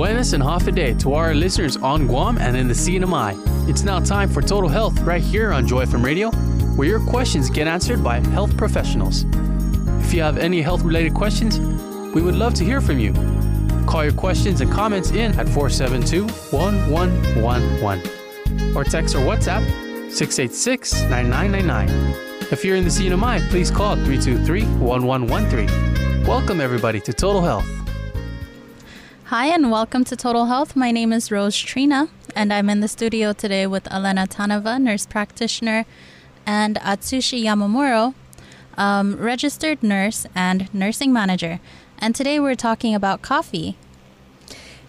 Buenas and Hafa Adai to our listeners on Guam and in the CNMI. It's now time for Total Health right here on Joy FM Radio, where your questions get answered by health professionals. If you have any health related questions, we would love to hear from you. Call your questions and comments in at 472 1111 or text or WhatsApp 686 9999. If you're in the CNMI, please call 323 1113. Welcome, everybody, to Total Health. Hi, and welcome to Total Health. My name is Rose Trina, and I'm in the studio today with Elena Tanova, nurse practitioner, and Atsushi Yamamuro, um, registered nurse and nursing manager. And today we're talking about coffee.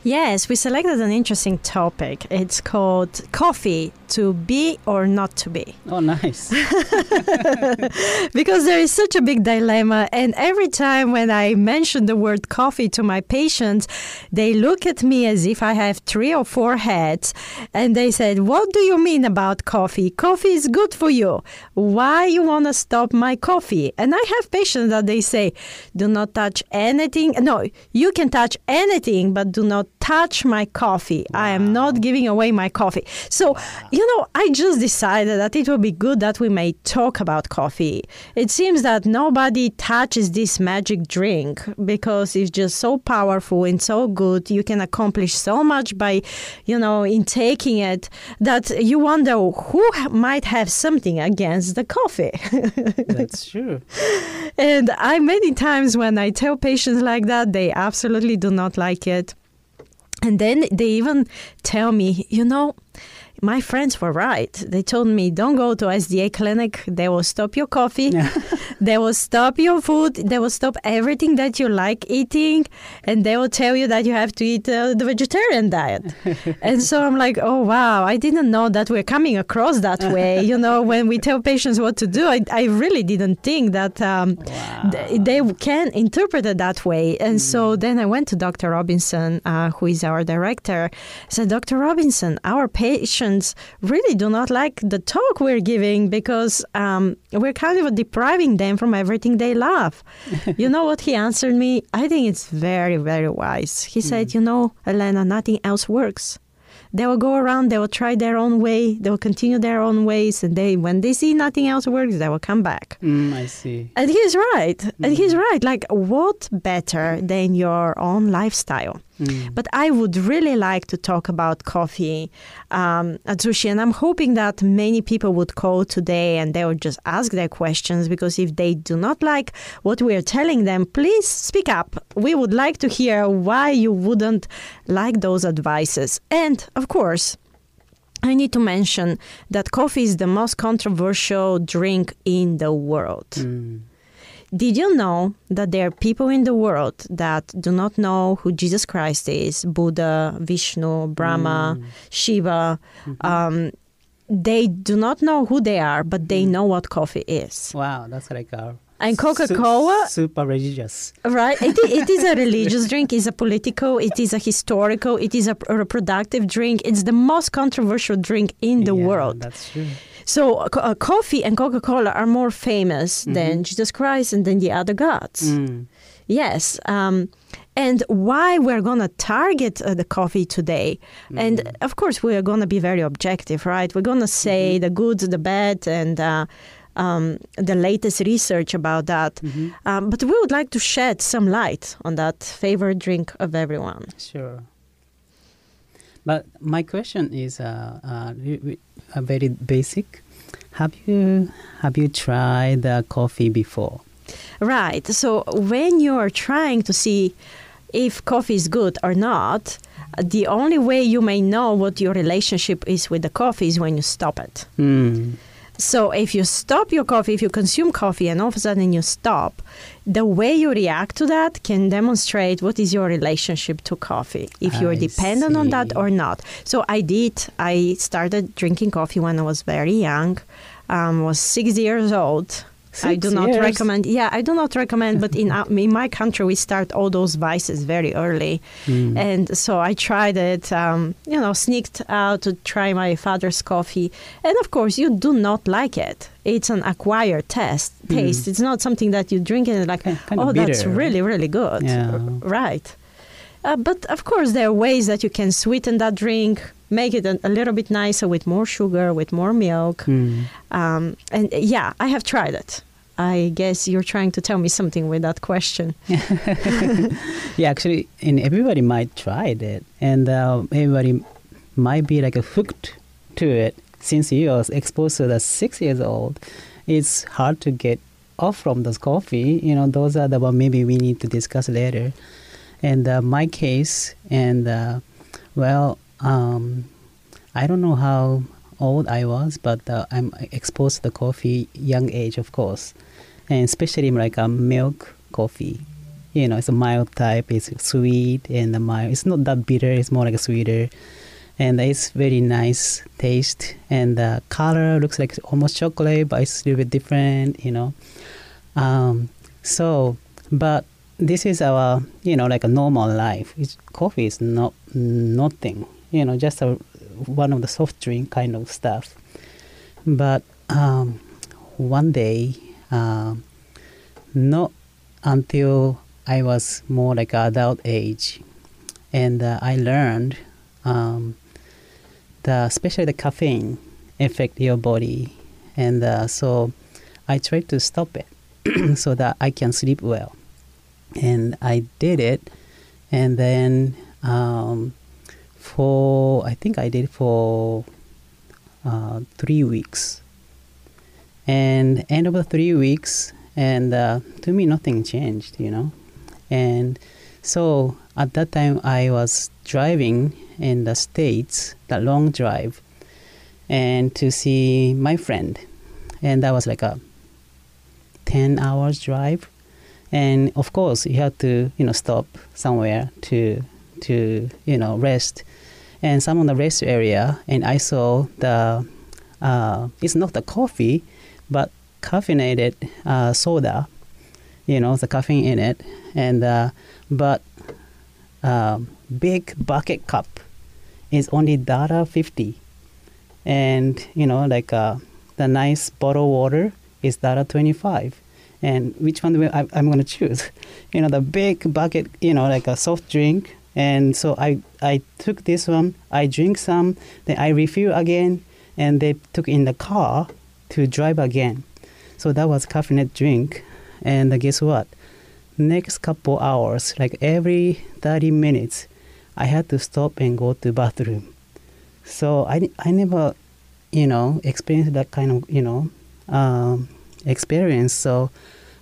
Yes, we selected an interesting topic. It's called coffee to be or not to be. Oh, nice. because there is such a big dilemma. And every time when I mention the word coffee to my patients, they look at me as if I have three or four heads. And they said, What do you mean about coffee? Coffee is good for you. Why you want to stop my coffee? And I have patients that they say, Do not touch anything. No, you can touch anything, but do not touch my coffee. Wow. I am not giving away my coffee. So, you know, I just decided that it would be good that we may talk about coffee. It seems that nobody touches this magic drink because it's just so powerful and so good. You can accomplish so much by, you know, in taking it that you wonder who might have something against the coffee. That's true. And I many times when I tell patients like that, they absolutely do not like it. And then they even tell me, you know, my friends were right. They told me, don't go to SDA clinic. They will stop your coffee. they will stop your food. They will stop everything that you like eating. And they will tell you that you have to eat uh, the vegetarian diet. and so I'm like, oh, wow, I didn't know that we're coming across that way. you know, when we tell patients what to do, I, I really didn't think that um, wow. th- they can interpret it that way. And mm. so then I went to Dr. Robinson, uh, who is our director. I said, Dr. Robinson, our patients really do not like the talk we're giving because um, we're kind of depriving them from everything they love. you know what he answered me? I think it's very, very wise. He said, mm. You know, Elena, nothing else works they will go around, they will try their own way, they will continue their own ways, and they when they see nothing else works, they will come back. Mm, I see. And he's right. Mm. And he's right. Like, what better than your own lifestyle? Mm. But I would really like to talk about coffee um, Atsushi, and I'm hoping that many people would call today and they would just ask their questions because if they do not like what we are telling them, please speak up. We would like to hear why you wouldn't like those advices. And of course, I need to mention that coffee is the most controversial drink in the world. Mm. Did you know that there are people in the world that do not know who Jesus Christ is, Buddha, Vishnu, Brahma, mm. Shiva? Mm-hmm. Um, they do not know who they are, but they mm. know what coffee is. Wow, that's like a and Coca-Cola, Su- super religious, right? It, it is a religious drink. It's a political. It is a historical. It is a, a reproductive drink. It's the most controversial drink in the yeah, world. That's true. So uh, coffee and Coca Cola are more famous mm-hmm. than Jesus Christ and than the other gods. Mm. Yes. Um, and why we're going to target uh, the coffee today. Mm-hmm. And of course, we're going to be very objective, right? We're going to say mm-hmm. the good, the bad, and uh, um, the latest research about that. Mm-hmm. Um, but we would like to shed some light on that favorite drink of everyone. Sure. But my question is uh, uh, a very basic. Have you have you tried the coffee before? Right. So when you are trying to see if coffee is good or not, the only way you may know what your relationship is with the coffee is when you stop it. Mm. So if you stop your coffee, if you consume coffee and all of a sudden you stop, the way you react to that can demonstrate what is your relationship to coffee, if you're dependent see. on that or not. So I did. I started drinking coffee when I was very young. Um, was six years old Six I do not years. recommend. Yeah, I do not recommend. But in in my country, we start all those vices very early, mm. and so I tried it. Um, you know, sneaked out to try my father's coffee, and of course, you do not like it. It's an acquired test mm. taste. It's not something that you drink and like, kind, kind oh, that's really really good. Yeah. Right. Uh, but of course, there are ways that you can sweeten that drink, make it a, a little bit nicer with more sugar, with more milk. Mm. Um, and uh, yeah, I have tried it. I guess you're trying to tell me something with that question. Yeah, actually, and everybody might try that, and uh, everybody might be like hooked to it since you was exposed to the six years old. It's hard to get off from those coffee. You know, those are the one maybe we need to discuss later. And uh, my case, and uh, well, um, I don't know how old I was, but uh, I'm exposed to the coffee young age, of course, and especially like a milk coffee. You know, it's a mild type. It's sweet and the mild. It's not that bitter. It's more like a sweeter, and it's very nice taste. And the color looks like almost chocolate, but it's a little bit different. You know, um, so but this is our you know like a normal life. It's, coffee is not nothing. You know, just a one of the soft drink kind of stuff. But um, one day, uh, not until I was more like adult age, and uh, I learned um, the especially the caffeine affect your body, and uh, so I tried to stop it so that I can sleep well, and I did it, and then um, for I think I did for uh, three weeks, and end of the three weeks, and uh, to me nothing changed, you know, and so at that time I was driving in the states, the long drive, and to see my friend, and that was like a ten hours drive, and of course you had to you know stop somewhere to to you know rest. And some on the rest area and i saw the uh, it's not the coffee but caffeinated uh, soda you know the caffeine in it. And uh, but um, big bucket cup is only dollar 50 and you know like uh, the nice bottle water is dollar 25 and which one do I, i'm going to choose? You know the big bucket you know like a soft drink and so I, I took this one, I drink some, then I refill again, and they took in the car to drive again. So that was caffeinated drink. And guess what? Next couple hours, like every 30 minutes, I had to stop and go to bathroom. So I, I never, you know, experienced that kind of, you know, um, experience. So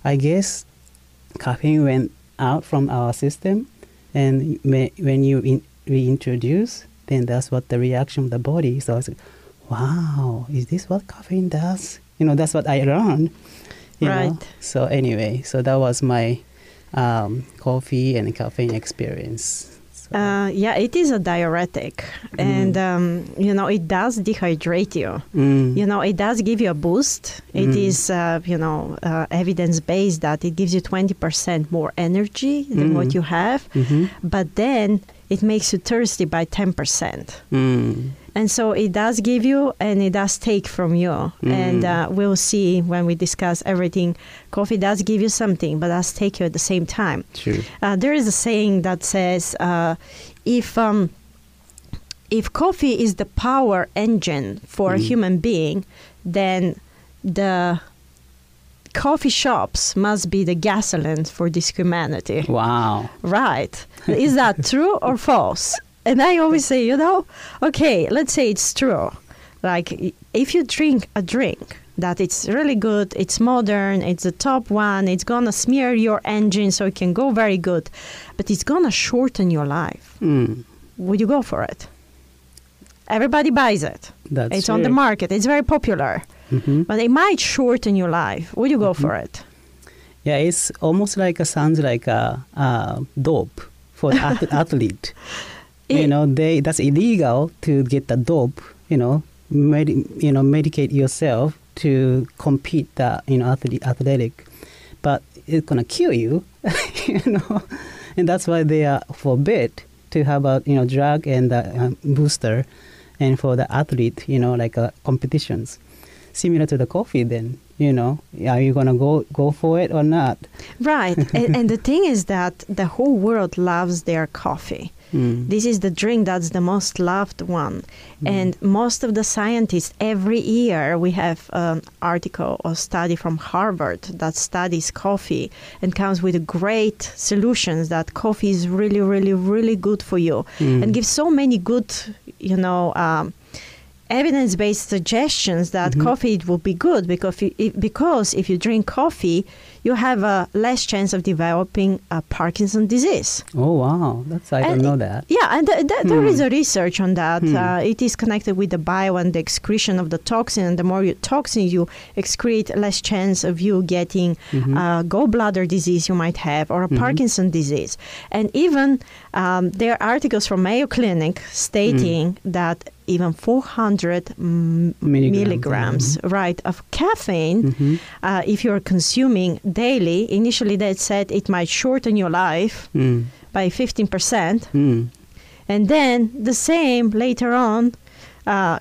I guess caffeine went out from our system and when you in, reintroduce, then that's what the reaction of the body. So I was like, wow, is this what caffeine does? You know, that's what I learned. right. Know? So anyway, so that was my um, coffee and caffeine experience. Uh, yeah, it is a diuretic, mm. and um, you know it does dehydrate you. Mm. You know it does give you a boost. It Mm. is uh, you know uh, evidence based that it gives you twenty percent more energy than what Mm. you have, hmm but then it makes you thirsty by ten percent. Mm. And so it does give you and it does take from you. And Mm. uh, we'll see when we discuss everything. Coffee does give you something, but does take you at the same time. True. Uh, there is a saying that says uh, if um, if coffee is the power engine for a Mm. human being, then the coffee shops must be the gasoline for this humanity. Wow. Right. Is that true or false? And I always say, you know, okay, let's say it's true. Like, if you drink a drink that it's really good, it's modern, it's the top one, it's gonna smear your engine so it can go very good, but it's gonna shorten your life. Mm. Would you go for it? Everybody buys it. That's it's on the market. It's very popular, Mhm. but it might shorten your life. Would you go Mm-hmm. for it? Yeah, it's almost like a sounds like a, a dope for athlete. You know, they that's illegal to get the dope. You know, medi- you know, medicate yourself to compete the you know athlete, athletic, but it's gonna kill you. you know, and that's why they are forbid to have a you know drug and the um, booster, and for the athlete, you know, like uh, competitions, similar to the coffee. Then you know, are you gonna go go for it or not? Right. and, and the thing is that the whole world loves their coffee. Mm. This is the drink that's the most loved one. And most of the scientists, every year, we have an article or study from Harvard that studies coffee and comes with great solutions that coffee is really, really, really good for you Mm. and gives so many good, you know, um, evidence-based suggestions that Mhm. coffee will be good because you, if, because if you drink coffee, you have a less chance of developing a Parkinson disease. Oh wow, that's I And don't know that. Yeah, and th- th- Hmm. is a research on that. Hmm. Uh, it is connected with the bio and the excretion of the toxin. And the more you toxin you excrete, less chance of you getting Mhm. uh, gallbladder disease you might have or a Mhm. Parkinson disease. And even um, there are articles from Mayo Clinic stating that even 400 mm, Milligrams, milligrams, right, of caffeine, Mhm. uh, if you're consuming daily, initially they said it might shorten your life Mm. by 15%. Mm. And then the same later on, uh,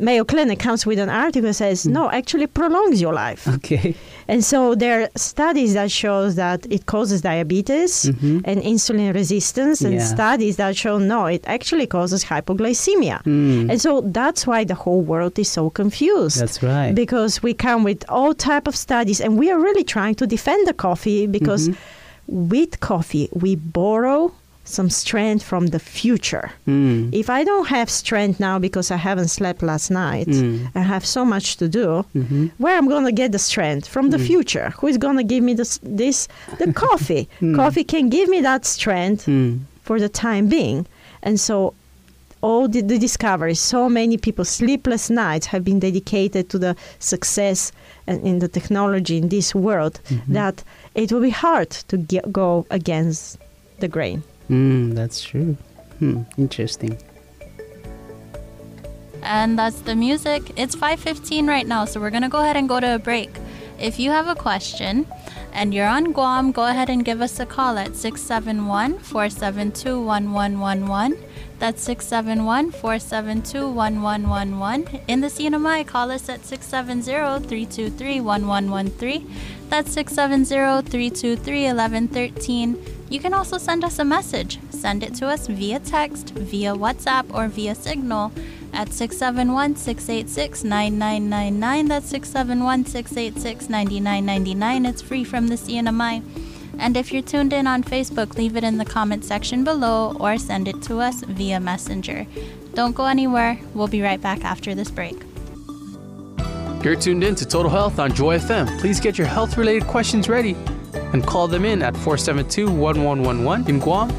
Mayo Clinic comes with an article that says, Mm. no, actually prolongs your life. Okay. And so there are studies that shows that it causes diabetes Mhm. and insulin resistance, and Yeah. studies that show no, it actually causes hypoglycemia. Mm. And so that's why the whole world is so confused. That's right. Because we come with all type of studies, and we are really trying to defend the coffee because Mhm. with coffee we borrow some strength from the future. Mm. If I don't have strength now because I haven't slept last night, Mm. I have so much to do. Mhm. Where I'm gonna get the strength from the Mm. future? Who is gonna give me this? This the coffee. Mm. Coffee can give me that strength Mm. for the time being, and so all the, the discoveries, so many people sleepless nights have been dedicated to the success and in the technology in this world Mhm. that it will be hard to get, go against the grain. Mm, that's true. Hmm. Interesting. And that's the music. It's 5:15 right now, so we're going to go ahead and go to a break. If you have a question and you're on Guam, go ahead and give us a call at 671-472-1111. That's 671-472-1111. In the CNMI, call us at 670-323-1113. That's 670-323-1113. You can also send us a message. Send it to us via text, via WhatsApp, or via Signal at 671 686 9999. That's 671 686 9999. It's free from the CNMI. And if you're tuned in on Facebook, leave it in the comment section below or send it to us via Messenger. Don't go anywhere. We'll be right back after this break. You're tuned in to Total Health on Joy FM. Please get your health related questions ready and call them in at 472 1111 in Guam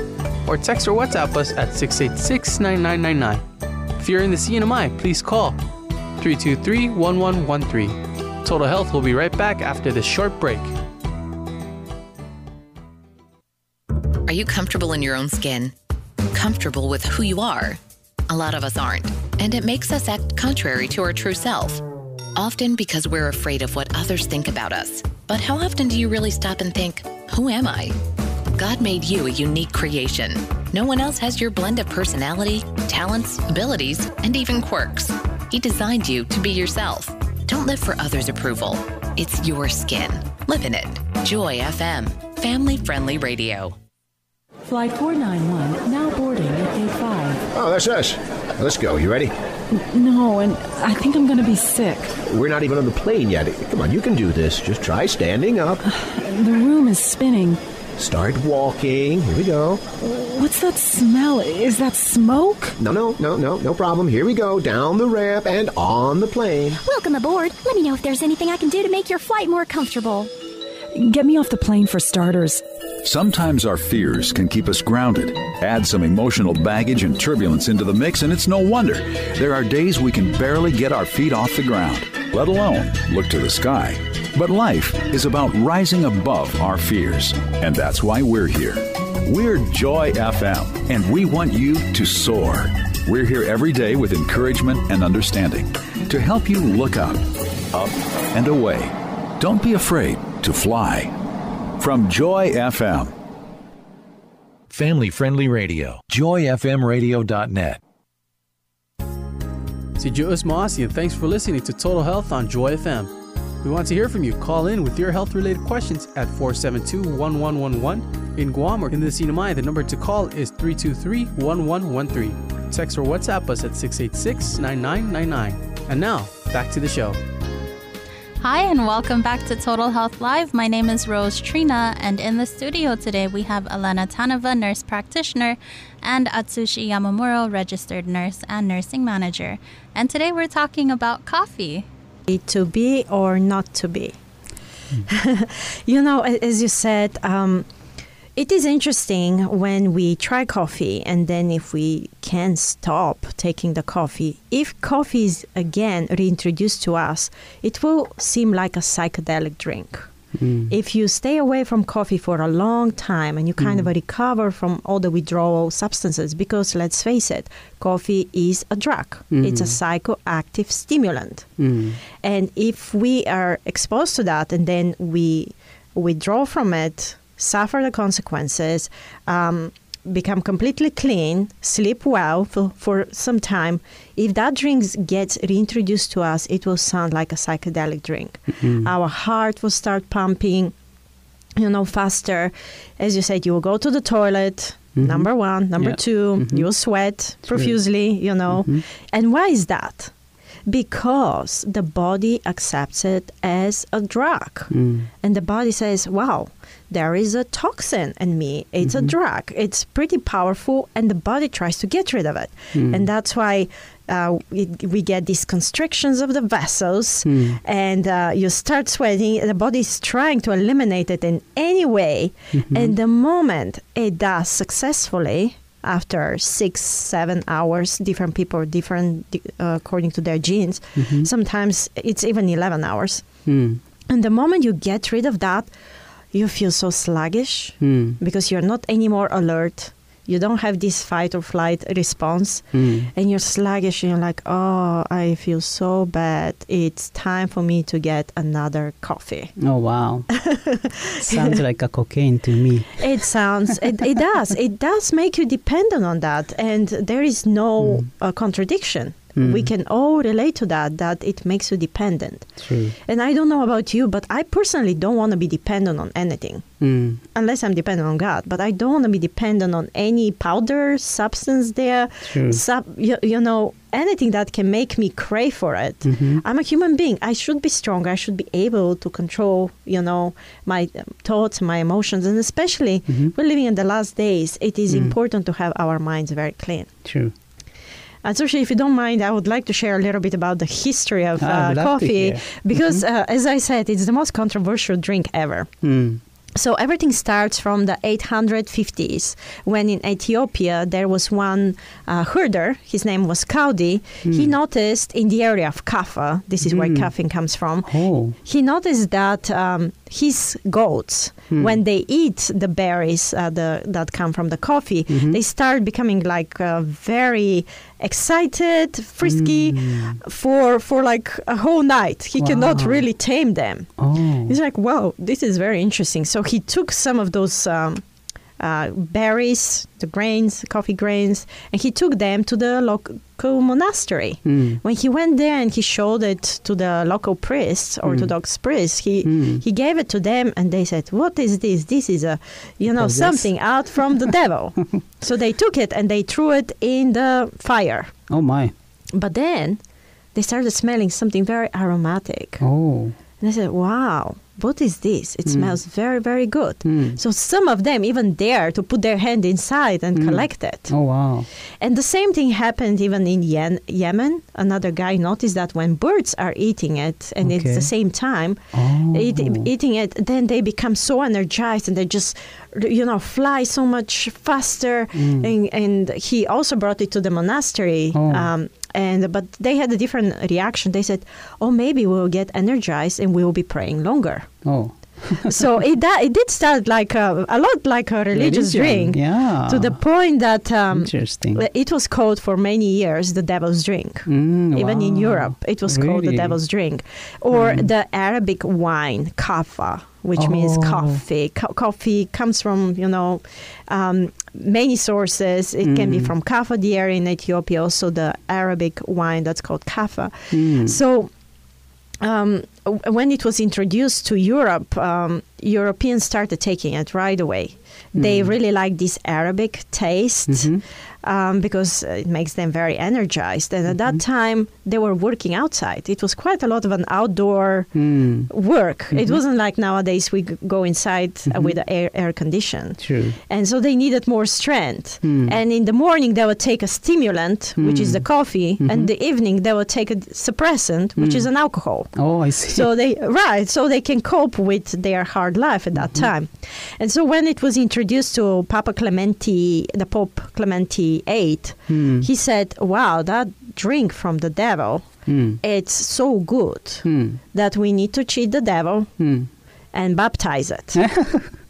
or text or WhatsApp us at 686 9999. If you're in the CNMI, please call 323 1113. Total Health will be right back after this short break. Are you comfortable in your own skin? Comfortable with who you are? A lot of us aren't, and it makes us act contrary to our true self. Often because we're afraid of what others think about us. But how often do you really stop and think, who am I? God made you a unique creation. No one else has your blend of personality, talents, abilities, and even quirks. He designed you to be yourself. Don't live for others' approval. It's your skin. Live in it. Joy FM, family friendly radio. Flight 491 now boarding at gate 5. Oh, that's us. Let's go. You ready? No, and I think I'm going to be sick. We're not even on the plane yet. Come on, you can do this. Just try standing up. The room is spinning. Start walking. Here we go. What's that smell? Is that smoke? No, no, no, no, no problem. Here we go. Down the ramp and on the plane. Welcome aboard. Let me know if there's anything I can do to make your flight more comfortable. Get me off the plane for starters. Sometimes our fears can keep us grounded. Add some emotional baggage and turbulence into the mix, and it's no wonder. There are days we can barely get our feet off the ground, let alone look to the sky. But life is about rising above our fears, and that's why we're here. We're Joy FM, and we want you to soar. We're here every day with encouragement and understanding to help you look up, up, and away. Don't be afraid to fly. From Joy FM. Family friendly radio. JoyFMRadio.net. Si Yu'os Ma'ase, and thanks for listening to Total Health on Joy FM. We want to hear from you. Call in with your health related questions at 472 1111. In Guam or in the CNMI, the number to call is 323 1113. Text or WhatsApp us at 686 9999. And now, back to the show. Hi, and welcome back to Total Health Live. My name is Rose Trina, and in the studio today we have Elena Tanova, nurse practitioner, and Atsushi Yamamuro, registered nurse and nursing manager. And today we're talking about coffee. To be or not to be. you know, as you said, um, it is interesting when we try coffee and then if we can stop taking the coffee, if coffee is again reintroduced to us, it will seem like a psychedelic drink. Mm. If you stay away from coffee for a long time and you kind of mm. recover from all the withdrawal substances, because let's face it, coffee is a drug, it's a mm. psychoactive stimulant. Mm. And if we are exposed to that and then we withdraw from it, suffer the consequences, um, become completely clean, sleep well for, for some time, if that drink gets reintroduced to us, it will sound like a psychedelic drink. Our heart will start pumping, you know, faster. As you said, you will go to the toilet. Number one. Number Yeah. 2 you will sweat True. profusely, you know. And why is that? Because the body accepts it as a drug. Mm. And the body says, wow, there is a toxin in me. It's a drug. It's pretty powerful. And the body tries to get rid of it. And that's why uh, we, we get these constrictions of the vessels and uh, you start sweating. The body is trying to eliminate it in any way. And the moment it does successfully, after six, seven hours, different people, different uh, according to their genes. Sometimes it's even 11 hours. Mm. And the moment you get rid of that, you feel so sluggish Mm. because you're not anymore alert. You don't have this fight or flight response, Mm. and you're sluggish. And you're like, oh, I feel so bad. It's time for me to get another coffee. Oh wow. Sounds like a cocaine to me. It sounds, it, it does. It does make you dependent on that, and there is no uh, contradiction. We can all relate to that. That it makes you dependent. True. And I don't know about you, but I personally don't want to be dependent on anything. Mm. unless I'm dependent on God. But I don't want to be dependent on any powder, substance there, True. sub, you, you know, anything that can make me crave for it. Mm-hmm. I'm a human being. I should be strong. I should be able to control, you know, my um, thoughts, my emotions, and especially Mm-hmm. we're living in the last days. It is Mm. important to have our minds very clean. True. And Atsushi, if you don't mind, I would like to share a little bit about the history of uh, love to coffee because, uh, as I said, it's the most controversial drink ever. Mm. So everything starts from the 850s when in Ethiopia there was one uh, herder. His name was Kaldi. He noticed in the area of Kaffa, this is where Mm. caffeine comes from. Oh. He noticed that um, his goats, when they eat the berries uh, the, that come from the coffee, they start becoming like uh, very excited, frisky for for like a whole night. He cannot really tame them. Oh. He's like, wow, this is very interesting. So he took some of those um, uh, berries, the grains, coffee grains, and he took them to the local monastery. Mm. When he went there and he showed it to the local priests, Orthodox priests, he Mm. he gave it to them, and they said, "What is this? This is a, you know, Possessed. something out from the devil." so they took it and they threw it in the fire. Oh my. But then they started smelling something very aromatic. Oh. And I said, wow, what is this? It smells very, very good. Mm. So some of them even dare to put their hand inside and collect it. Oh wow. And the same thing happened even in Yen- Yemen. Another guy noticed that when birds are eating it and it's the same time, Oh. eat, eating it, then they become so energized and they just, you know, fly so much faster. And, and he also brought it to the monastery. Oh. Um, and but they had a different reaction. They said, "Oh, maybe we'll get energized and we will be praying longer." Oh. so it da- it did start like a, a lot like a religious Religion, drink. Yeah. To the point that um, Interesting. it was called for many years the devil's drink. Mm, Even in. Europe, it was called the devil's drink, or Mm. the Arabic wine kaffa, which means Oh. coffee. Co- coffee comes from you know um, many sources. It can be Mm. from Kaffa, the area in Ethiopia, also the Arabic wine that's called kaffa. Mm. So um, when it was introduced to Europe, um, Europeans started taking it right away. They Mm. really like this Arabic taste Mhm. Um, because it makes them very energized. And at that Mm-hmm. time, they were working outside. It was quite a lot of an outdoor Mm. work. It Mhm. wasn't like nowadays we go inside Mhm. with the air, air condition. True. And so they needed more strength. Mm. And in the morning, they would take a stimulant, which is Mm. the coffee, Mhm. and the evening, they would take a suppressant, which Mm. is an alcohol. Oh, I see. So they right, so they can cope with their hard life at that Mm-hmm. time. And so when it was introduced to Papa Clementi, the Pope Clementi VIII, Mm. he said, "Wow, that drink from the devil, Mm. it's so good Mm. that we need to cheat the devil Mm. and baptize it."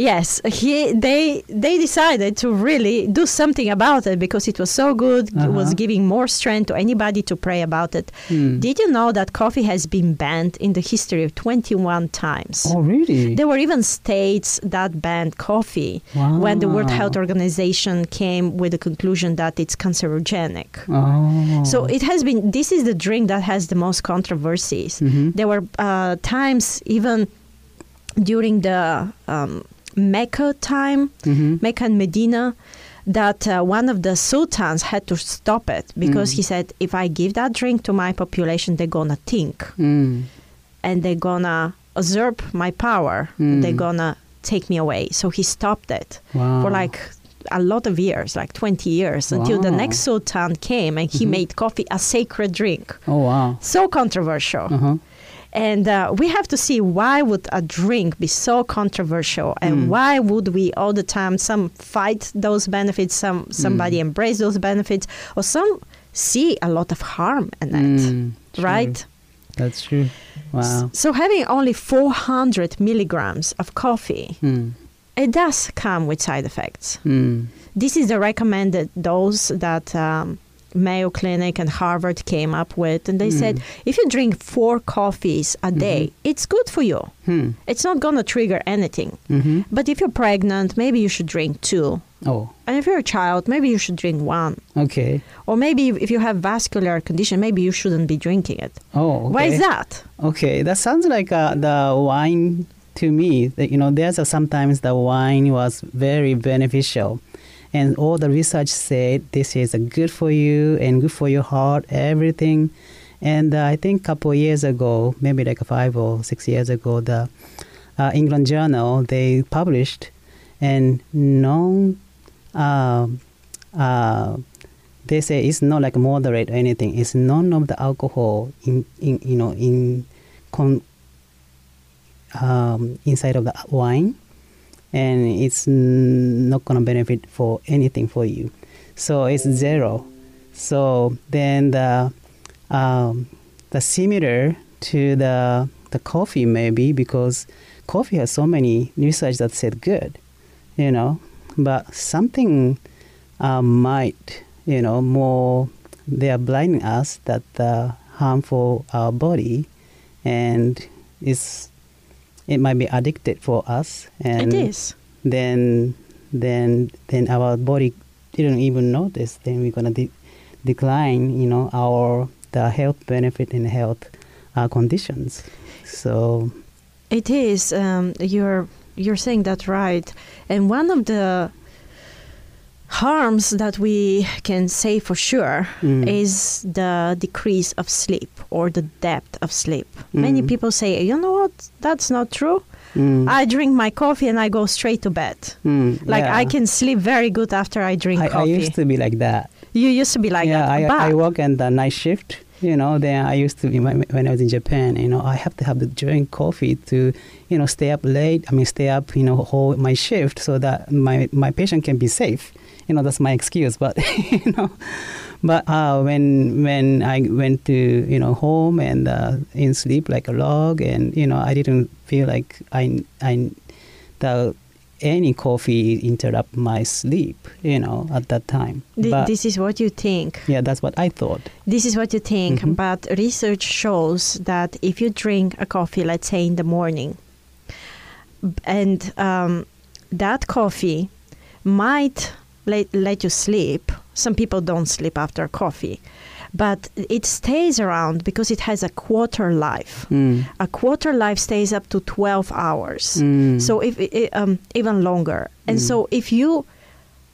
Yes, he they they decided to really do something about it because it was so good. It was Uh-huh. giving more strength to anybody to pray about it. Mm. Did you know that coffee has been banned in the history of 21 times? Oh, really? There were even states that banned coffee when the World Health Organization came with the conclusion that it's cancerogenic. Oh. So it has been, this is the drink that has the most controversies. Mhm. There were uh, times, even during the um, Mecca time, Mhm. Mecca and Medina, that uh, one of the sultans had to stop it because Mm. he said, if I give that drink to my population, they're gonna think Mm. and they're gonna usurp my power. Mm. They're gonna take me away. So he stopped it Wow. for like a lot of years, like 20 years, until the next sultan came and he Mhm. made coffee a sacred drink. Oh, wow. So controversial. Uh-huh. And uh, we have to see why would a drink be so controversial, and Mm. why would we all the time some fight those benefits, some somebody Mm. embrace those benefits, or some see a lot of harm in it, Mm, true. right? That's true. Wow. So having only 400 milligrams of coffee, Mm. it does come with side effects. Mm. This is the recommended dose that um, Mayo Clinic and Harvard came up with, and they said Mm. if you drink four coffees a day, Mhm. it's good for you. Hmm. It's not going to trigger anything. Mhm. But if you're pregnant, maybe you should drink two. Oh, And if you're a child, maybe you should drink one. okay. Or maybe if you have vascular condition, maybe you shouldn't be drinking it. Oh, okay. Why is that? Okay, that sounds like uh, the wine to me. That, you know, there's a, sometimes the wine was very beneficial, and all the research said this is good for you and good for your heart, everything. And uh, I think a couple years ago, maybe like five or six years ago, the uh, England Journal they published and non. Um, uh, they say it's not like moderate or anything. It's none of the alcohol in, in you know in con, um, inside of the wine, and it's not gonna benefit for anything for you. So it's zero. So then the um, the similar to the the coffee maybe because coffee has so many research that said good, you know, but something uh, might you know more they are blinding us that uh, harmful our body and it's it might be addicted for us and it is. then then then our body didn't even notice then we're gonna de- decline you know our the health benefit and health uh, conditions so It is. Um, you're you're saying that right. And one of the harms that we can say for sure Mm. is the decrease of sleep or the depth of sleep. Many Mm. people say, you know what, that's not true. mm, I drink my coffee and I go straight to bed. mm, Like yeah. I can sleep very good after I drink I, I used to be like that you used to be like yeah, that. I, I work in the night shift. You know, then I used to when I was in Japan. You know, I have to have to drink coffee to, you know, stay up late. I mean, stay up. You know, hold my shift so that my my patient can be safe. You know, that's my excuse. But you know, but uh, when when I went to you know home and uh, in sleep like a log, and you know, I didn't feel like I I the any coffee interrupt my sleep. You know, at that time. Th- But- this is what you think. yeah, that's what I thought. This is what you think, Mhm. but research shows that if you drink a coffee, let's say in the morning, and um, that coffee might let, let you sleep. Some people don't sleep after coffee, but it stays around because it has a quarter life. Mm. A quarter life stays up to 12 hours. Mm. So if i- um, even longer. And Mm. so if you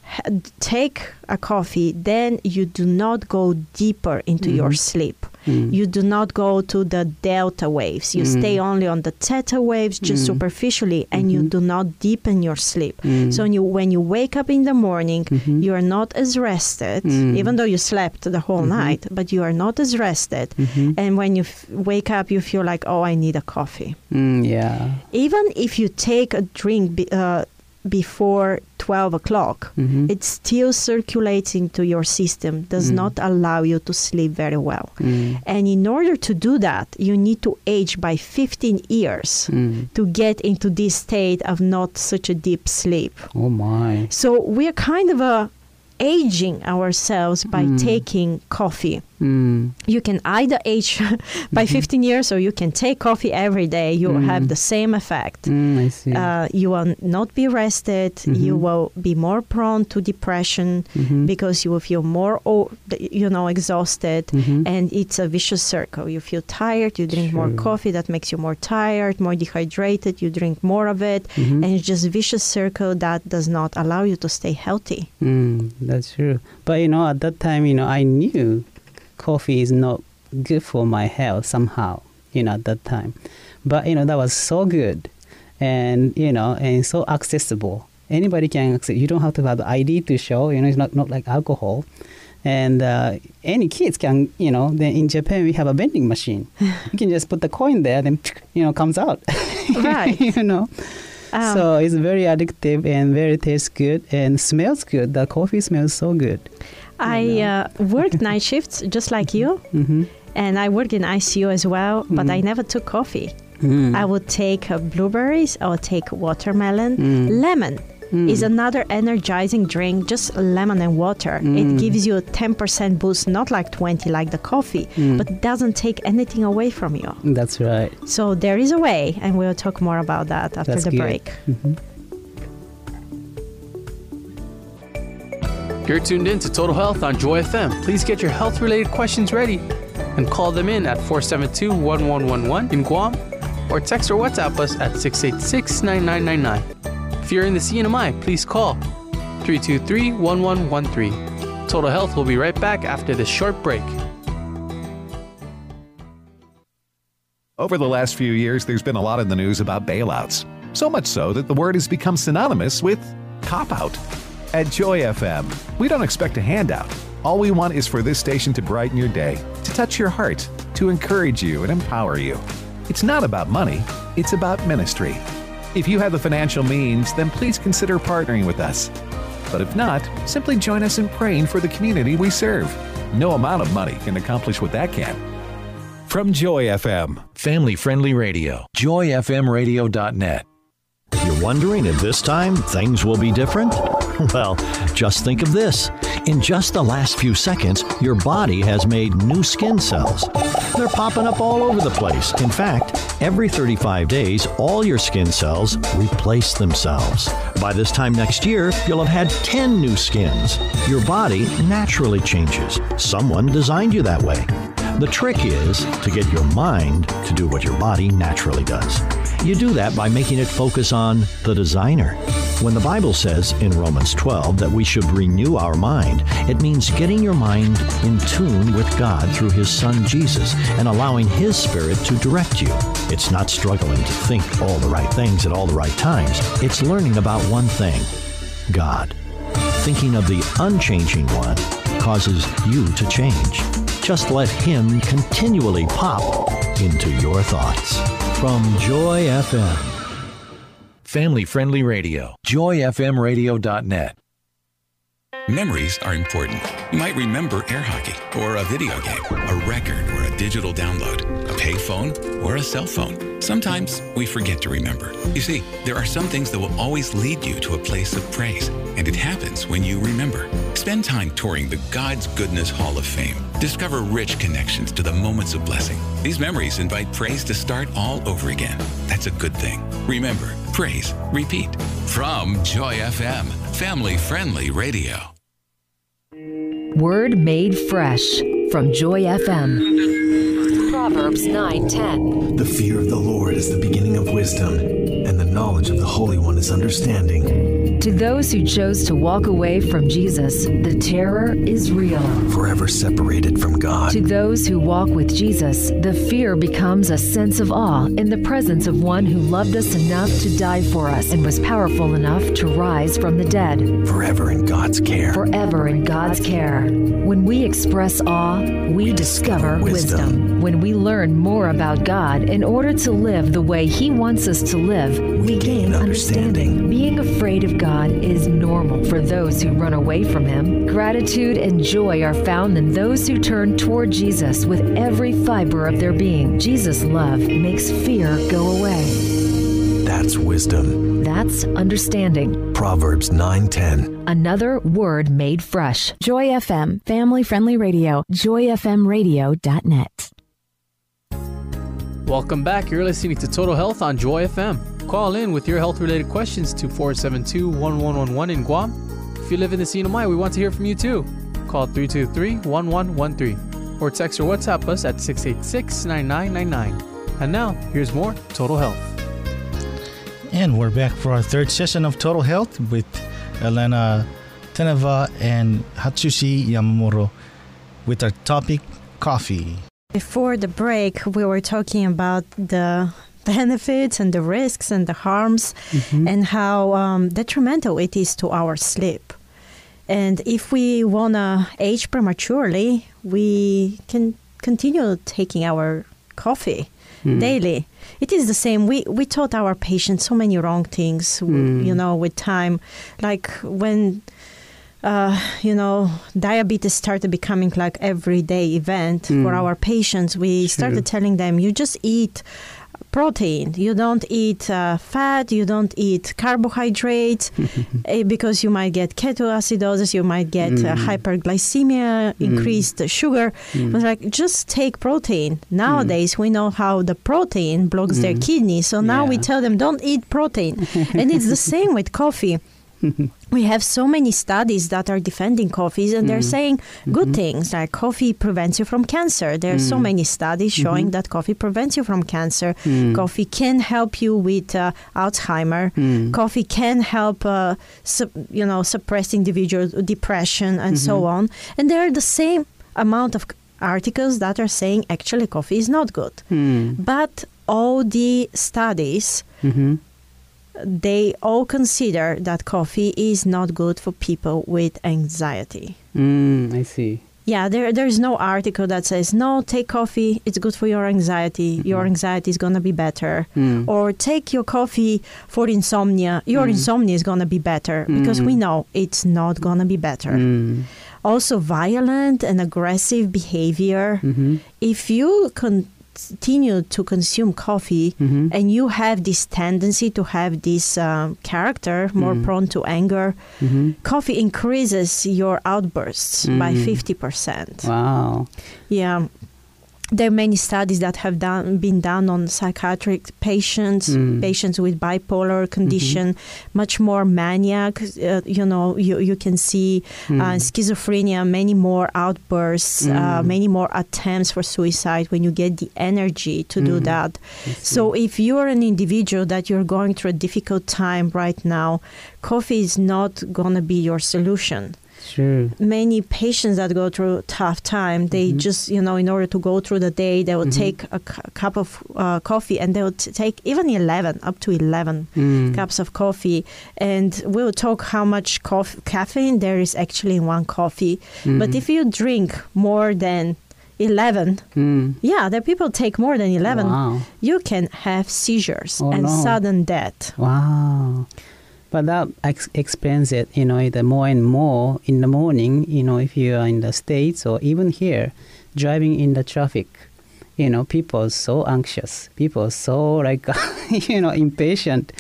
ha- take a coffee, then you do not go deeper into your Mhm. sleep. Mm. You do not go to the delta waves. You Mm. stay only on the theta waves just Mm. superficially and you Mhm. do not deepen your sleep. Mm. So when you, when you wake up in the morning, Mhm. you are not as rested, even though you slept the whole Mhm. night, but you are not as rested. Mhm. And when you f- wake up, you feel like, oh, I need a coffee. Yeah. Even if you take a drink uh, before 12 o'clock, Mhm. it still circulates into your system, does Mm. not allow you to sleep very well. Mm. And in order to do that, you need to age by 15 years Mm. to get into this state of not such a deep sleep. Oh my. So we're kind of uh, aging ourselves by Mm. taking coffee. Mm. You can either age by 15 years or you can take coffee every day. You will have Mm. the same effect. Mm, I see. Uh, you will not be rested. You Mhm. will be more prone to depression Mhm. because you will feel more, you know, exhausted. Mhm. And it's a vicious circle. You feel tired. You drink more coffee. That makes you more tired, more dehydrated. You drink more of it, Mhm. and it's just a vicious circle that does not allow you to stay healthy. Mm, that's true. But you know, at that time, you know, I knew coffee is not good for my health somehow. You know, at that time, but you know, that was so good, and you know, and so accessible. Anybody can access. You don't have to have the ID to show. You know, it's not not like alcohol. And uh, any kids can, you know. Then in Japan we have a vending machine. you can just put the coin there, then you know comes out. Right. you know. Um, so it's very addictive and very tastes good and smells good. The coffee smells so good. I uh, worked night shifts just like you, Mm-hmm. and I worked in ICU as well, but I Mhm. never took coffee. Mm. I would take uh, blueberries, I would take watermelon, Mm. lemon. Mm. Is another energizing drink, just lemon and water. Mm. It gives you a 10% boost, not like 20 like the coffee, Mm. but doesn't take anything away from you. That's right. So there is a way, and we'll talk more about that after That's the good. break. Mhm. You're tuned in to Total Health on Joy FM. Please get your health related questions ready and call them in at 472 1111 in Guam or text or WhatsApp us at 686 9999. If you're in the CNMI, please call 323 1113. Total Health will be right back after this short break. Over the last few years, there's been a lot in the news about bailouts. So much so that the word has become synonymous with cop out. At Joy FM, we don't expect a handout. All we want is for this station to brighten your day, to touch your heart, to encourage you and empower you. It's not about money, it's about ministry. If you have the financial means, then please consider partnering with us. But if not, simply join us in praying for the community we serve. No amount of money can accomplish what that can. From Joy FM, Family friendly radio. JoyFMRadio.net. You're wondering if this time things will be different? Well, just think of this. In just the last few seconds, your body has made new skin cells. They're popping up all over the place. In fact, every 35 days, all your skin cells replace themselves. By this time next year, you'll have had 10 new skins. Your body naturally changes. Someone designed you that way. The trick is to get your mind to do what your body naturally does. You do that by making it focus on the designer. When the Bible says in Romans 12 that we should renew our mind, it means getting your mind in tune with God through His Son Jesus and allowing His Spirit to direct you. It's not struggling to think all the right things at all the right times, it's learning about one thing God. Thinking of the unchanging one causes you to change. Just let Him continually pop into your thoughts. From Joy FM. Family friendly radio. JoyFMRadio.net. Memories are important. You might remember air hockey, or a video game, a record, or a digital download, payphone, or a cell phone. Sometimes we forget to remember. You see, there are some things that will always lead you to a place of praise, and it happens when you remember. Spend time touring the God's Goodness Hall of Fame. Discover rich connections to the moments of blessing. These memories invite praise to start all over again. That's a good thing. Remember, praise, repeat. From Joy FM, family friendly radio. Word made fresh from Joy FM. Proverbs 9:10. The fear of the Lord is the beginning of wisdom, and the knowledge of the Holy One is understanding. To those who chose to walk away from Jesus, the terror is real. Forever separated from God. To those who walk with Jesus, the fear becomes a sense of awe in the presence of one who loved us enough to die for us and was powerful enough to rise from the dead. Forever in God's care. Forever in God's care. When we express awe, we discover wisdom. When we learn more about God in order to live the way He wants us to live, we gain understanding. Being afraid of God is normal for those who run away from Him. Gratitude and joy are found in those who turn toward Jesus with every fiber of their being. Jesus' love makes fear go away. That's wisdom. That's understanding. Proverbs 9:10. Another word made fresh. Joy FM, family friendly radio. JoyFMRadio.net. Welcome back. You're listening to Total Health on Joy FM. Call in with your health related questions to 472 1111 in Guam. If you live in the CNMI, we want to hear from you too. Call 323 1113 or text or WhatsApp us at 686 9999. And now, here's more Total Health. And we're back for our third session of Total Health with Elena Teneva and Atsushi Yamamuro with our topic coffee. Before the break, we were talking about the benefits and the risks and the harms Mm-hmm. and how um, detrimental it is to our sleep. And if we want to age prematurely, we can continue taking our coffee Mm. daily. It is the same. We, we taught our patients so many wrong things, Mm. you know, with time. Like when uh, you know, diabetes started becoming like everyday event for Mm. our patients. We started telling them, you just eat protein. You don't eat uh, fat. You don't eat carbohydrates eh, because you might get ketoacidosis. You might get uh, Mm. hyperglycemia, Mm. increased sugar. Mm. But like, just take protein. Nowadays, we know how the protein blocks their Mm. kidneys. So now we tell them, don't eat protein. and it's the same with coffee we have so many studies that are defending coffees and they're Mm. saying good Mhm. things like coffee prevents you from cancer. There are so Mm. many studies showing Mhm. that coffee prevents you from cancer. Mm. Coffee can help you with uh, Alzheimer. Mm. Coffee can help, uh, sup- you know, suppress individual depression and so Mhm. on. And there are the same amount of articles that are saying actually coffee is not good. Mm. But all the studies Mm-hmm. They all consider that coffee is not good for people with anxiety. Mm, I see. Yeah, there there's no article that says no, take coffee, it's good for your anxiety. Your anxiety is gonna be better. Mm. Or take your coffee for insomnia. Your Mm. insomnia is gonna be better because we Mm. know it's not gonna be better. Mm. Also, violent and aggressive behavior. Mhm. If you continue to consume coffee Mhm. and you have this tendency to have this um, character more Mm. prone to anger, Mhm. coffee increases your outbursts by Mm. 50%. Wow. Yeah. There are many studies that have done, been done on psychiatric patients, Mm. patients with bipolar condition, much more maniac. Uh, you know, you, you can see uh, Mm. schizophrenia, many more outbursts, uh, Mm. many more attempts for suicide when you get the energy to do Mm. that. So if you're an individual that you're going through a difficult time right now, coffee is not going to be your solution Sure. many patients that go through tough time they Mm-hmm. just you know in order to go through the day they will Mhm. take a cu- cup of uh, coffee and they will t- take even 11 up to 11 Mm. cups of coffee and we'll talk how much coff- caffeine there is actually in one coffee but Mhm. if you drink more than 11 Mm. yeah the people take more than 11 Wow. you can have seizures Oh, and no. sudden death Wow. But that ex- explains it, you know, the more and more in the morning, you know, if you are in the States or even here, driving in the traffic, you know, people are so anxious. People are so, like, you know, impatient.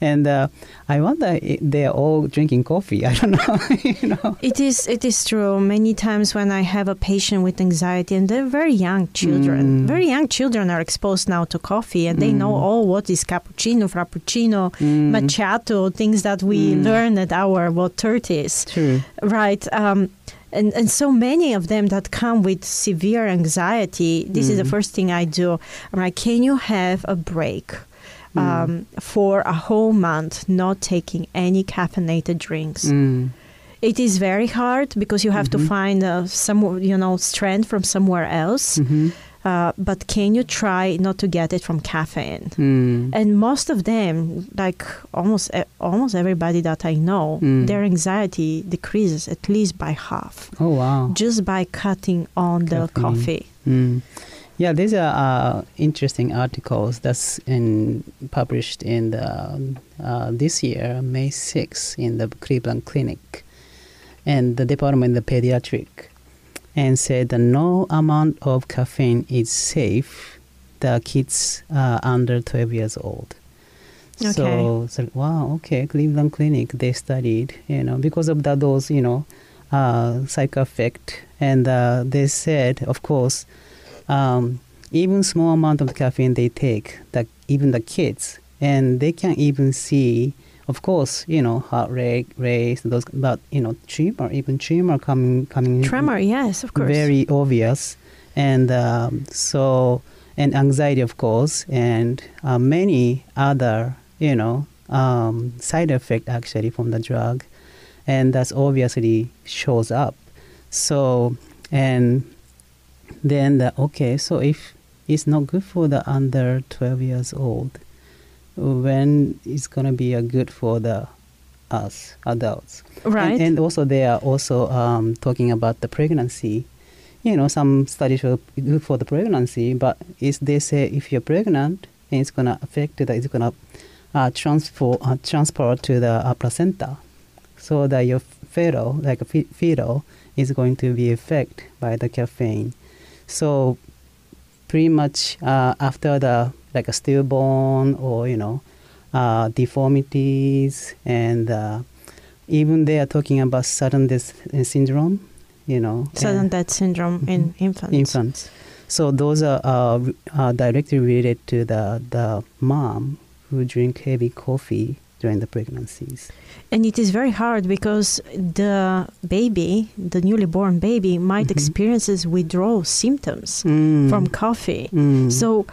And uh, I wonder if they're all drinking coffee. I don't know, you know. It is it is true. Many times when I have a patient with anxiety and they're very young children, Mm. very young children are exposed now to coffee and they know Mm. oh what is cappuccino, frappuccino, Mm. macchiato, things that we Mm. learn at our what thirties. True. Right. Um, and, and so many of them that come with severe anxiety, this is the Mm. first thing I do. I'm like, can you have a break? Mm. Um, for a whole month, not taking any caffeinated drinks. Mm. It is very hard because you have Mm-hmm. to find uh, some, you know, strength from somewhere else. Mhm. Uh, but can you try not to get it from caffeine? Mm. And most of them, like almost almost everybody that I know, Mm. their anxiety decreases at least by half Oh wow. just by cutting on the coffee. Mm. Yeah, these are uh, interesting articles that's in, published in the uh, this year, May 6th, in the Cleveland Clinic, and the department of pediatric, and said that no amount of caffeine is safe. The kids uh, under 12 years old. So, so wow, okay, Cleveland Clinic they studied, you know, because of that those you know uh, side effect, and uh, they said, of course, um, even small amount of caffeine they take, that even the kids, and they can even see, of course, you know, heart rate, race, those, but you know, tremor, even tremor coming coming. Tremor, yes, of course. Very obvious, and um, so and anxiety, of course, and uh, many other, you know, um, side effect actually from the drug, and that's obviously shows up. So and then the, okay, so if it's not good for the under 12 years old, when it's gonna be a good for the us adults, Right. And, and also they are also um, talking about the pregnancy. You know, some studies are good for the pregnancy, but is they say if you're pregnant, it's gonna affect the, it's gonna uh, transfer uh, transport to the uh, placenta, so that your fetal, like a fetal, is going to be affected by the caffeine. So pretty much uh, after the like a stillborn or you know uh, deformities and uh, even they are talking about sudden death syndrome, you know, Sudden death syndrome in infants. infants. So those are uh, uh, directly related to the the mom who drink heavy coffee during the pregnancies. And it is very hard because the baby, the newly born baby, might experiences withdrawal symptoms Mm. from coffee. Mm. So,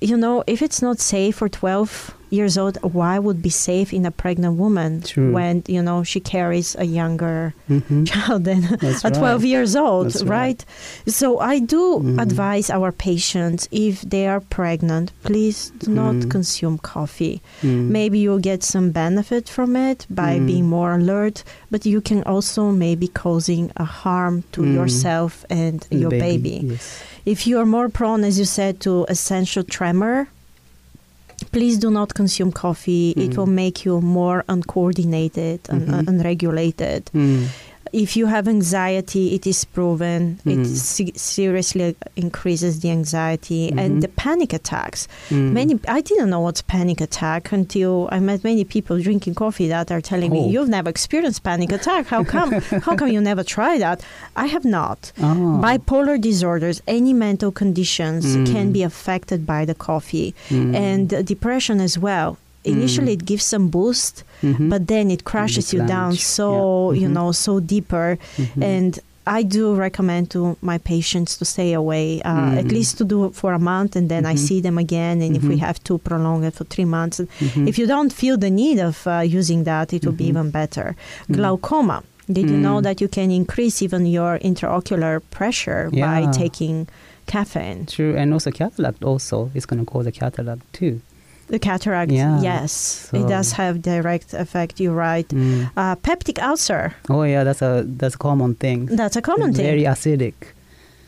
you know, if it's not safe for 12 years old, why would be safe in a pregnant woman True. when, you know, she carries a younger Mhm. child than That's at 12 right. years old, right? right. So I do Mhm. advise our patients if they are pregnant, please do not Mhm. consume coffee. Mm. Maybe you'll get some benefit from it by Mm. being more alert, but you can also maybe causing a harm to Mm. yourself and your baby. Yes. If you are more prone, as you said, to essential tremor, please do not consume coffee. It Mm. will make you more uncoordinated and Mhm. unregulated. Mm. If you have anxiety, it is proven it Mm. se- seriously increases the anxiety Mhm. and the panic attacks. Mm. Many I didn't know what's panic attack until I met many people drinking coffee that are telling Oh. me you've never experienced panic attack. How come? how come you never try that? I have not. Oh. Bipolar disorders, any mental conditions Mm. can be affected by the coffee, Mm. and uh, depression as well. Initially, Mm. it gives some boost, Mhm. but then it crashes you down so yeah. you Mhm. know so deeper. Mhm. And I do recommend to my patients to stay away, uh, at Mhm. least to do it for a month, and then I Mhm. see them again. And if we have to prolong it for three months, if you don't feel the need of uh, using that, it will be even better. Glaucoma. Did you know Mm. that you can increase even your intraocular pressure by taking caffeine? True, and also cataract also is going to cause a cataract too. The cataract, Yeah, yes, it does have direct effect. You're right. Mm. Uh, peptic ulcer. Oh yeah, that's a that's a common thing. That's a common thing. Very acidic.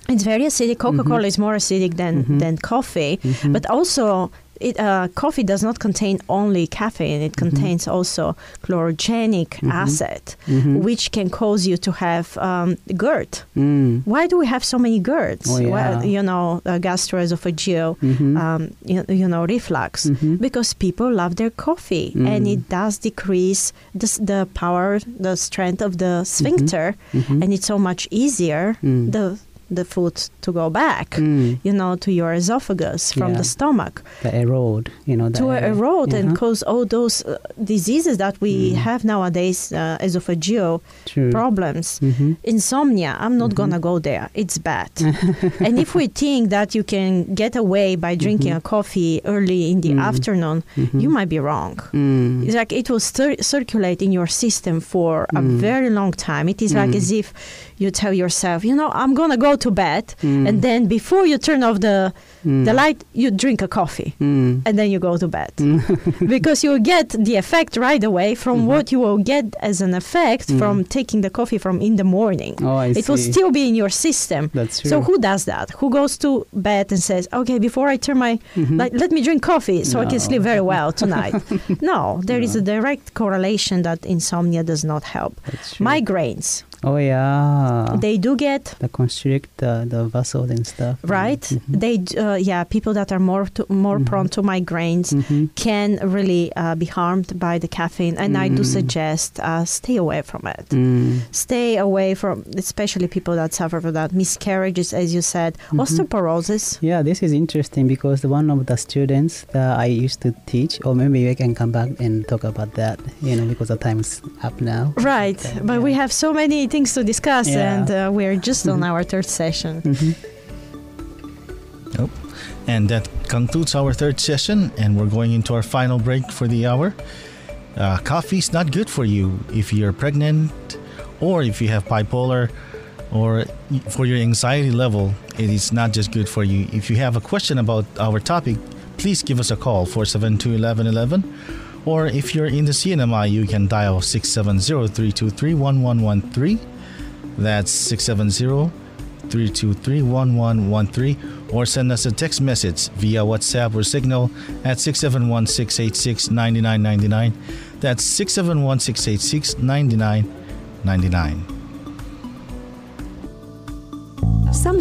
It's very acidic. Coca-Cola Mhm. is more acidic than Mhm. than coffee, Mhm. but also it, uh, coffee does not contain only caffeine. It contains also chlorogenic Mhm. acid, Mhm. which can cause you to have um, GERD. Mm. Why do we have so many GERDs? Oh, yeah. Well, you know, uh, gastroesophageal, Mhm. um, you, you know, reflux, Mhm. because people love their coffee, and Mm. it does decrease the, the power, the strength of the sphincter, Mhm. and it's so much easier. Mm. The the food to go back, Mm. you know, to your esophagus from Yeah. the stomach The erode, you know. To erode and Uh-huh. cause all those uh, diseases that we have nowadays, uh, esophageal True. problems. Mhm. Insomnia, I'm not Mm-hmm. gonna go there. It's bad. and if we think that you can get away by drinking a coffee early in the Mm. afternoon, Mhm. you might be wrong. Mm. It's like it will cir- circulate in your system for a Mm. very long time. It is like Mm. as if you tell yourself, you know, I'm gonna go to bed, Mm. and then before you turn off the Mm. the light, you drink a coffee, Mm. and then you go to bed because you will get the effect right away from Mm-hmm. what you will get as an effect Mm. from taking the coffee from in the morning. Oh, I it will still be in your system. That's true. So who does that? Who goes to bed and says, "Okay, before I turn my Mhm. like, let me drink coffee so I can sleep very well tonight." no, there is a direct correlation that insomnia does not help. Migraines, Oh yeah. they do get the constrict the, the vessels and stuff. right. They uh, yeah, people that are more to, more Mm-hmm. prone to migraines can really uh, be harmed by the caffeine, and I do Mm. suggest uh, stay away from it. Mm. Stay away from, especially people that suffer from that miscarriages, as you said, Mhm. osteoporosis. Yeah, this is interesting because one of the students that I used to teach, or maybe we can come back and talk about that, you know, because the time's up now. Right, but we have so many things to discuss, Yeah. and uh, we're just on Mhm. our third session. Mm-hmm. Nope. And that concludes our third session, and we're going into our final break for the hour. Uh, coffee's not good for you if you're pregnant, or if you have bipolar, or for your anxiety level. It is not just good for you. If you have a question about our topic, please give us a call 472 1111. Or if you're in the CNMI, you can dial 670 323 1113. That's 670 323 1113 or send us a text message via WhatsApp or Signal at 671 686 9999. That's 671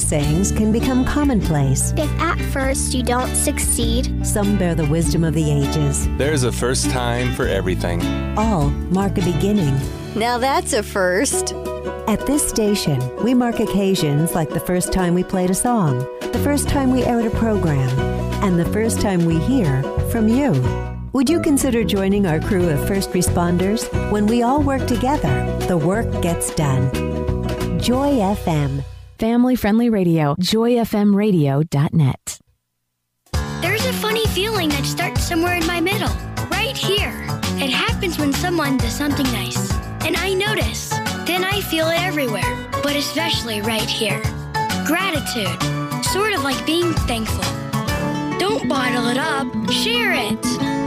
sayings can become commonplace. If at first you don't succeed, Some bear the wisdom of the ages. There's a first time for everything. All mark a beginning. Now that's a first. At this station, we mark occasions like the first time we played a song, the first time we aired a program, and the first time we hear from you. Would you consider joining our crew of first responders? When we all work together, the work gets done. Joy FM. Family friendly radio, joyfmradio.net. There's a funny feeling that starts somewhere in my middle, right here. It happens when someone does something nice, and I notice. Then I feel it everywhere, but especially right here. Gratitude, sort of like being thankful. Don't bottle it up, share it.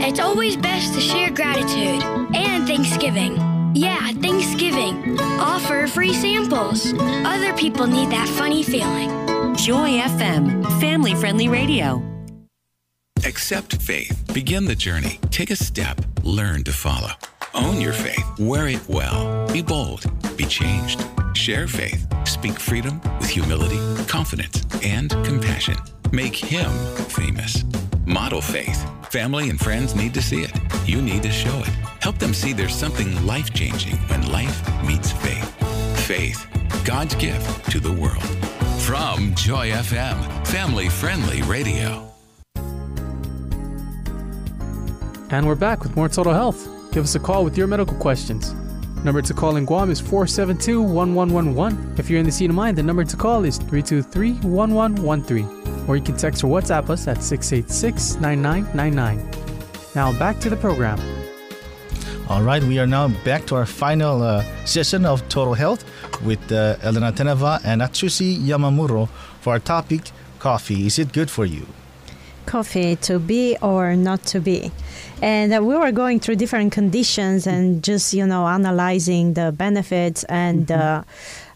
It's always best to share gratitude and Thanksgiving. Yeah, Thanksgiving. Offer free samples. Other people need that funny feeling. Joy FM, family friendly radio. Accept faith. Begin the journey. Take a step. Learn to follow. Own your faith. Wear it well. Be bold. Be changed. Share faith. Speak freedom with humility, confidence, and compassion. Make Him famous. Model faith. Family and friends need to see it. You need to show it. Help them see there's something life changing when life meets faith. Faith, God's gift to the world. From Joy FM, family friendly radio. And we're back with more Total Health. Give us a call with your medical questions. Number to call in Guam is 472 1111. If you're in the CNMI, the number to call is 323 1113. Or you can text or WhatsApp us at 686 9999. Now back to the program. All right, we are now back to our final uh, session of Total Health with uh, Elena Teneva and Atsushi Yamamuro for our topic Coffee. Is it good for you? coffee to be or not to be. And uh, we were going through different conditions and just, you know, analyzing the benefits and uh,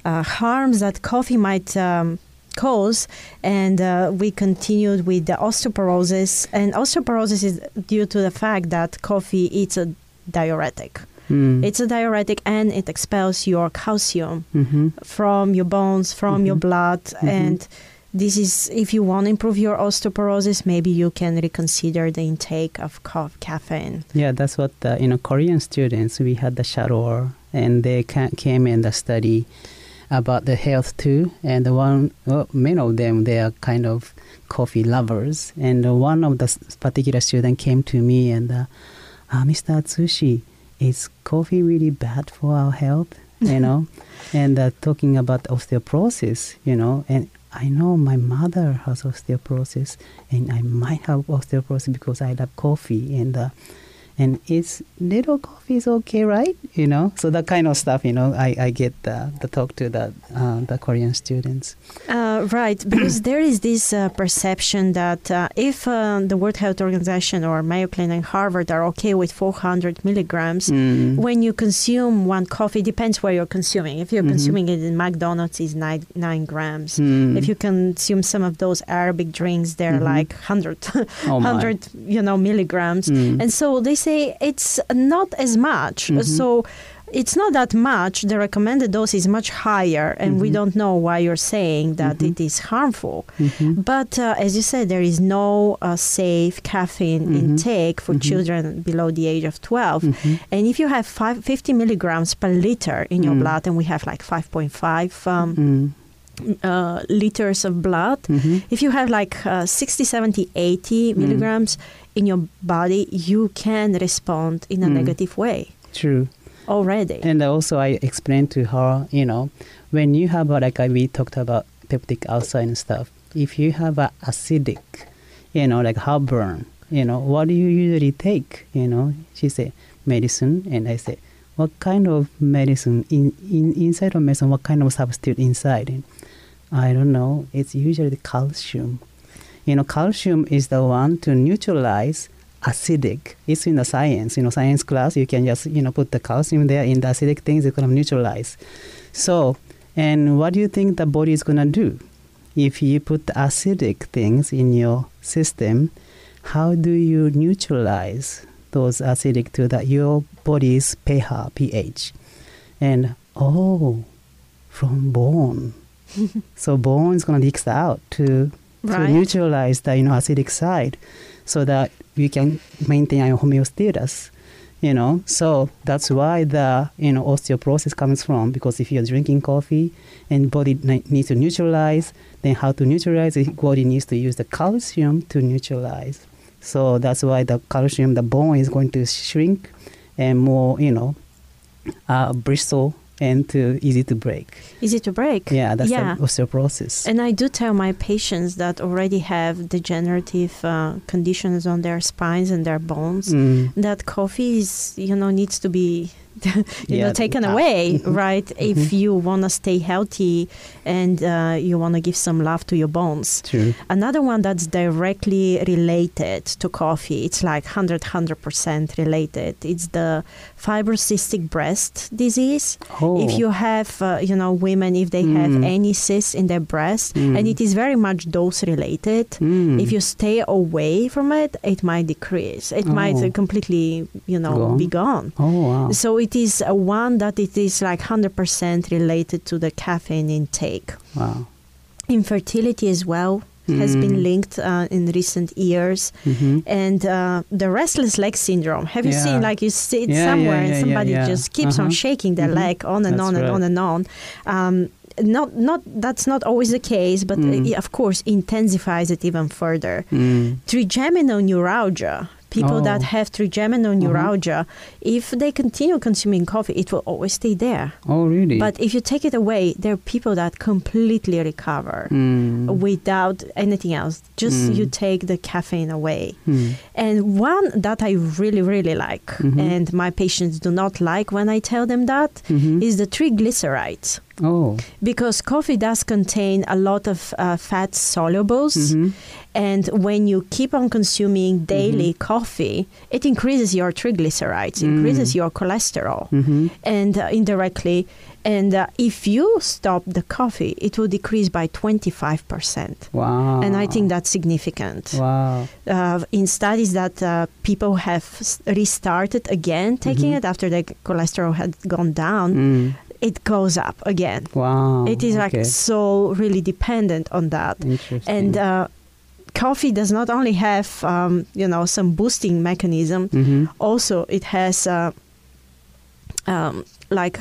uh, harms that coffee might um, cause. And uh, we continued with the osteoporosis. And osteoporosis is due to the fact that coffee is a diuretic. Mm. It's a diuretic and it expels your calcium Mhm. from your bones, from your Mhm. blood. Mhm. And this is, if you want to improve your osteoporosis, maybe you can reconsider the intake of ca- caffeine. Yeah, that's what the, you know Korean students we had the shadow and they ca- came in the study about the health too. And the one, well, many of them, they are kind of coffee lovers. And one of the particular student came to me and, uh, uh, Mr. Atsushi, is coffee really bad for our health? You know, and uh, talking about osteoporosis, you know, and I know my mother has osteoporosis, and I might have osteoporosis because I love coffee, and uh, and it's little coffee is okay, right? You know, so that kind of stuff, you know, I, I get the, the talk to the uh, the Korean students. Uh, right, because there is this uh, perception that uh, if uh, the World Health Organization or Mayo Clinic and Harvard are okay with 400 milligrams, Mm. when you consume one coffee, depends where you're consuming. If you're Mhm. consuming it in McDonald's, it's nine, nine grams. Mm. If you consume some of those Arabic drinks, they're Mhm. like 100, Oh 100 you know, milligrams. Mm. And so they say it's not as much. Mhm. So it's not that much. The recommended dose is much higher, and we Mhm. don't know why you're saying that Mhm. it is harmful. Mhm. But uh, as you said, there is no uh, safe caffeine Mhm. intake for Mhm. children below the age of 12. Mhm. And if you have five, 50 milligrams per liter in your Mm. blood, and we have like 5.5 um, Mm. uh, liters of blood, Mhm. if you have like uh, 60, 70, 80 Mm. milligrams in your body, you can respond in a Mm. negative way True. Already. And also, I explained to her, you know, when you have a, like uh, we talked about peptic ulcer and stuff. If you have a acidic, you know, like heartburn, you know, what do you usually take? You know, she said medicine, and I said, what kind of medicine in, in inside of medicine? What kind of substitute inside? And I don't know. It's usually calcium. You know, calcium is the one to neutralize acidic. It's in the science, you know, science class. You can just, you know, put the calcium there in the acidic things. It's gonna neutralize. So, and what do you think the body is gonna do? If you put the acidic things in your system, how do you neutralize those acidic to the your body's pH, pH? And oh, from bone. so bone is gonna leak out to Right. to neutralize the you know acidic side, so that we can maintain our homeostasis. You know, so that's why the you know osteoporosis comes from because if you're drinking coffee and body needs to neutralize, then how to neutralize it? Body needs to use the calcium to neutralize. So that's why the calcium, the bone is going to shrink and more you know uh, bristle and to easy to break. Easy to break. Yeah, that's yeah. the osteoporosis. And I do tell my patients that already have degenerative uh, conditions on their spines and their bones Mm. that coffee is, you know, needs to be, you Yeah, know, taken ah, away, mhm, right? If mhm. you want to stay healthy and uh, you want to give some love to your bones. True. Another one that's directly related to coffee, it's like 100, 100% related. It's the fibrocystic breast disease. Oh. If you have, uh, you know, women, if they have Mm. any cysts in their breast, Mm. and it is very much dose related, Mm. if you stay away from it, it might decrease. It might Oh. uh, completely, you know, Gone? be gone. Oh wow. So it is uh, one that it is like 100% related to the caffeine intake. Wow. Infertility as well has Mm. been linked uh, in recent years. Mhm. And uh, the restless leg syndrome. Have you Yeah. seen like you sit Yeah, somewhere yeah, and somebody just keeps on Uh-huh. shaking their Mhm. leg on and That's on and right. on and on. Um, not not that's not always the case, but Mm. uh, of course intensifies it even further. Mm. Trigeminal neuralgia. People that Oh. have trigeminal Uh-huh. neuralgia, if they continue consuming coffee, it will always stay there. Oh really? But if you take it away, there are people that completely recover Mm. without anything else. Just Mm. you take the caffeine away. Mm. And one that I really, really like, Mhm. and my patients do not like when I tell them that, is Mhm. the triglycerides. Oh. Because coffee does contain a lot of uh, fat solubles. And when you keep on consuming daily Mm-hmm. coffee, it increases your triglycerides, Mm. increases your cholesterol, Mhm. and uh, indirectly. And uh, if you stop the coffee, it will decrease by 25%. Wow. And I think that's significant. Wow. Uh, in studies that uh, people have restarted again taking Mhm. it after their cholesterol had gone down, Mm. it goes up again. Wow. it is okay. like so really dependent on that. Interesting. And uh, coffee does not only have um, you know some boosting mechanism, Mhm. also it has uh, um, like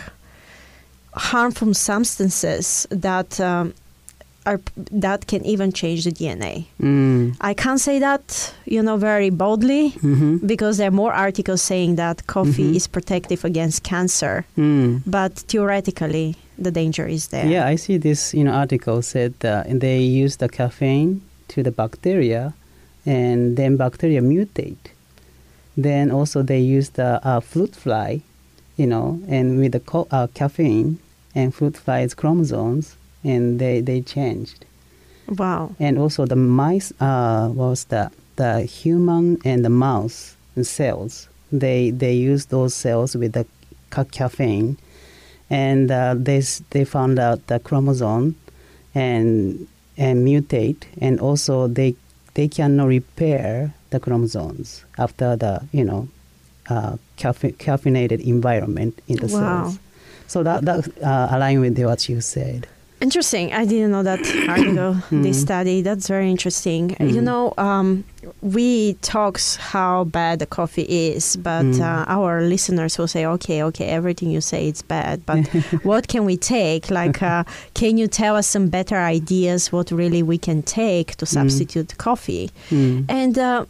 harmful substances that um, are that can even change the DNA. Mm. I can't say that, you know, very boldly Mhm. because there are more articles saying that coffee Mhm. is protective against cancer. Mm. But theoretically, the danger is there. Yeah, I see this you know article said that they use the caffeine to the bacteria, and then bacteria mutate. Then also they use the uh, fruit fly, you know, and with the co- uh, caffeine and fruit fly's chromosomes, and they they changed. Wow. And also the mice uh, was the the human and the mouse cells. They they use those cells with the ca- caffeine, and uh, they they found out the chromosome, and and mutate, and also they they cannot repair the chromosomes after the you know uh, caffe- caffeinated environment in the Wow. cells. So that that uh, align with what you said. Interesting. I didn't know that article, this Mm. study. That's very interesting. You Mm. know, um, we talks how bad the coffee is, but Mm. uh, our listeners will say, okay, okay, everything you say is bad, but what can we take? Like, uh, can you tell us some better ideas what really we can take to substitute coffee? Mm. And uh,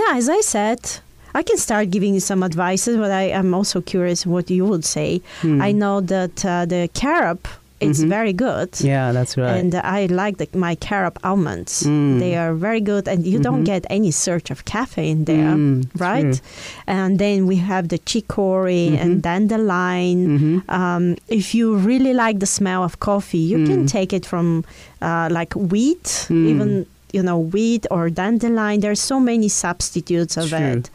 yeah, as I said, I can start giving you some advices, but I am also curious what you would say. Hmm. I know that uh, the carob it's Mhm. very good. Yeah, that's right. And I like the, my carob almonds. Mm. They are very good, and you don't Mhm. get any surge of caffeine there, Mm, right? true. And then we have the chicory and Mhm. dandelion. Mhm. Um, if you really like the smell of coffee, you can Mm. take it from uh, like wheat, Mm. even you know wheat or dandelion. There's so many substitutes of True. it.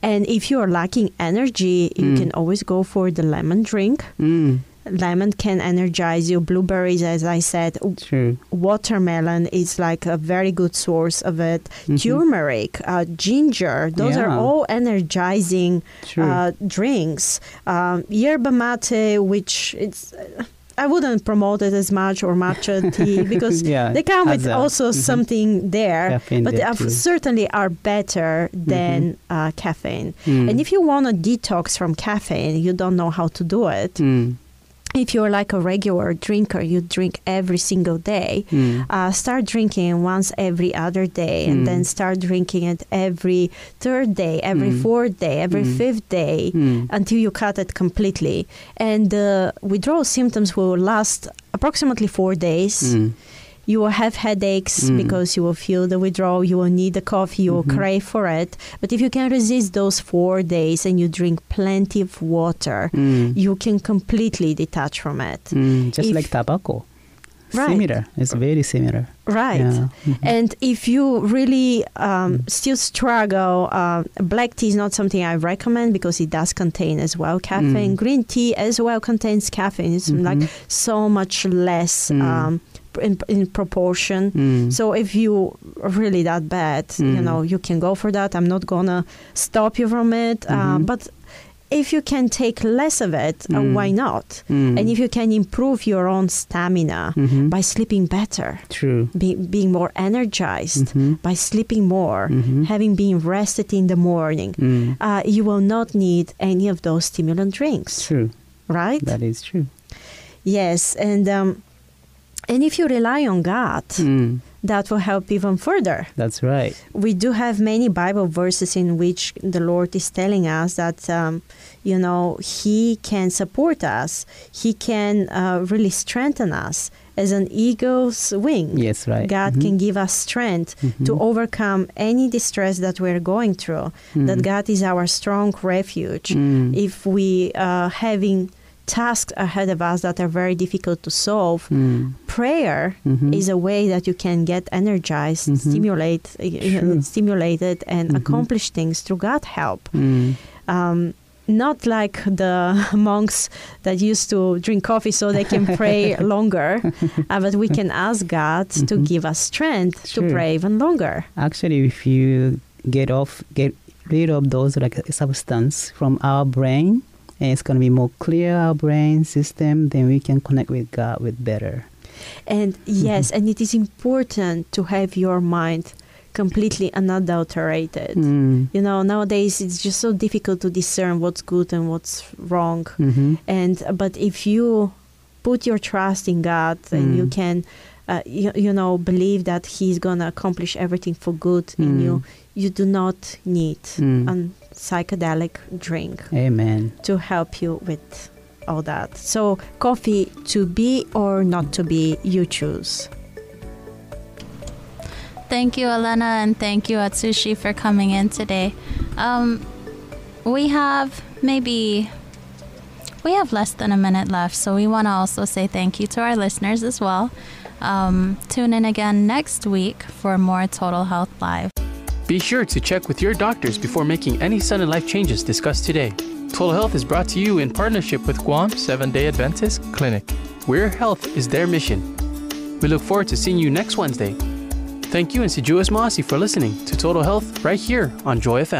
And if you are lacking energy, you Mm. can always go for the lemon drink. Mm. Lemon can energize you. Blueberries, as I said, True. watermelon is like a very good source of it. Mhm. Turmeric, uh, ginger, those are all energizing uh, drinks. Um, yerba mate, which it's. uh, I wouldn't promote it as much or matcha tea because Yeah, they come with a- also mhm. something there, Caffeine but they there are, certainly are better than uh, caffeine. Mm. And if you want to detox from caffeine, you don't know how to do it Mm. If you're like a regular drinker, you drink every single day, Mm. uh, start drinking once every other day and Mm. then start drinking it every third day, every Mm. fourth day, every Mm. fifth day Mm. until you cut it completely. And the withdrawal symptoms will last approximately four days. Mm. You will have headaches Mm. because you will feel the withdrawal. You will need the coffee. You will Mhm. crave for it. But if you can resist those four days and you drink plenty of water, Mm. you can completely detach from it. Mm, just If- like tobacco. Right. Similar. It's very similar. Right. Yeah. Mhm. And if you really um, still struggle, uh, black tea is not something I recommend because it does contain as well caffeine. Mm. Green tea as well contains caffeine. It's like Mhm. so much less Mm. um, in, in proportion. Mm. So if you are really that bad, you Mm. know, you can go for that. I'm not gonna stop you from it. Uh, Mhm. but if you can take less of it, uh, Mm. why not? Mm. And if you can improve your own stamina Mhm. by sleeping better, True. be, being more energized, Mhm. by sleeping more, Mhm. having been rested in the morning, Mm. uh, you will not need any of those stimulant drinks, True. right? That is true. Yes, and um, and if you rely on God, Mm. that will help even further. That's right. We do have many Bible verses in which the Lord is telling us that, um, you know, He can support us. He can uh, really strengthen us as an eagle's wing. Yes, right. God Mhm. can give us strength to Mhm. overcome any distress that we're going through. That Mm. God is our strong refuge. Mm. If we uh, having tasks ahead of us that are very difficult to solve, Mm. Prayer Mhm. is a way that you can get energized, Mhm. stimulate, uh, you know, Sure. stimulated, and Mhm. accomplish things through God help. Mm. Um, not like the monks that used to drink coffee so they can pray longer, uh, but we can ask God to Mhm. give us strength to pray even longer. Actually, if you get off, get rid of those like substance from our brain, and it's gonna be more clear our brain system. Then we can connect with God with better. And yes, and it is important to have your mind completely unadulterated. Mm. You know, nowadays it's just so difficult to discern what's good and what's wrong. Mhm. And but if you put your trust in God and you Mm. can, uh, you, you know, believe that He's going to accomplish everything for good in Mm. you, you do not need Mm. a psychedelic drink Amen. to help you with all that. So, coffee to be or not to be, you choose. Thank you, Elena, and thank you, Atsushi, for coming in today. Um, we have maybe we have less than a minute left, so we want to also say thank you to our listeners as well. Um, tune in again next week for more Total Health Live. Be sure to check with your doctors before making any sudden life changes discussed today. Total Health is brought to you in partnership with Guam Seven Day Adventist Clinic, where health is their mission. We look forward to seeing you next Wednesday. Thank you and Si Yu'os Ma'ase for listening to Total Health right here on Joy FM.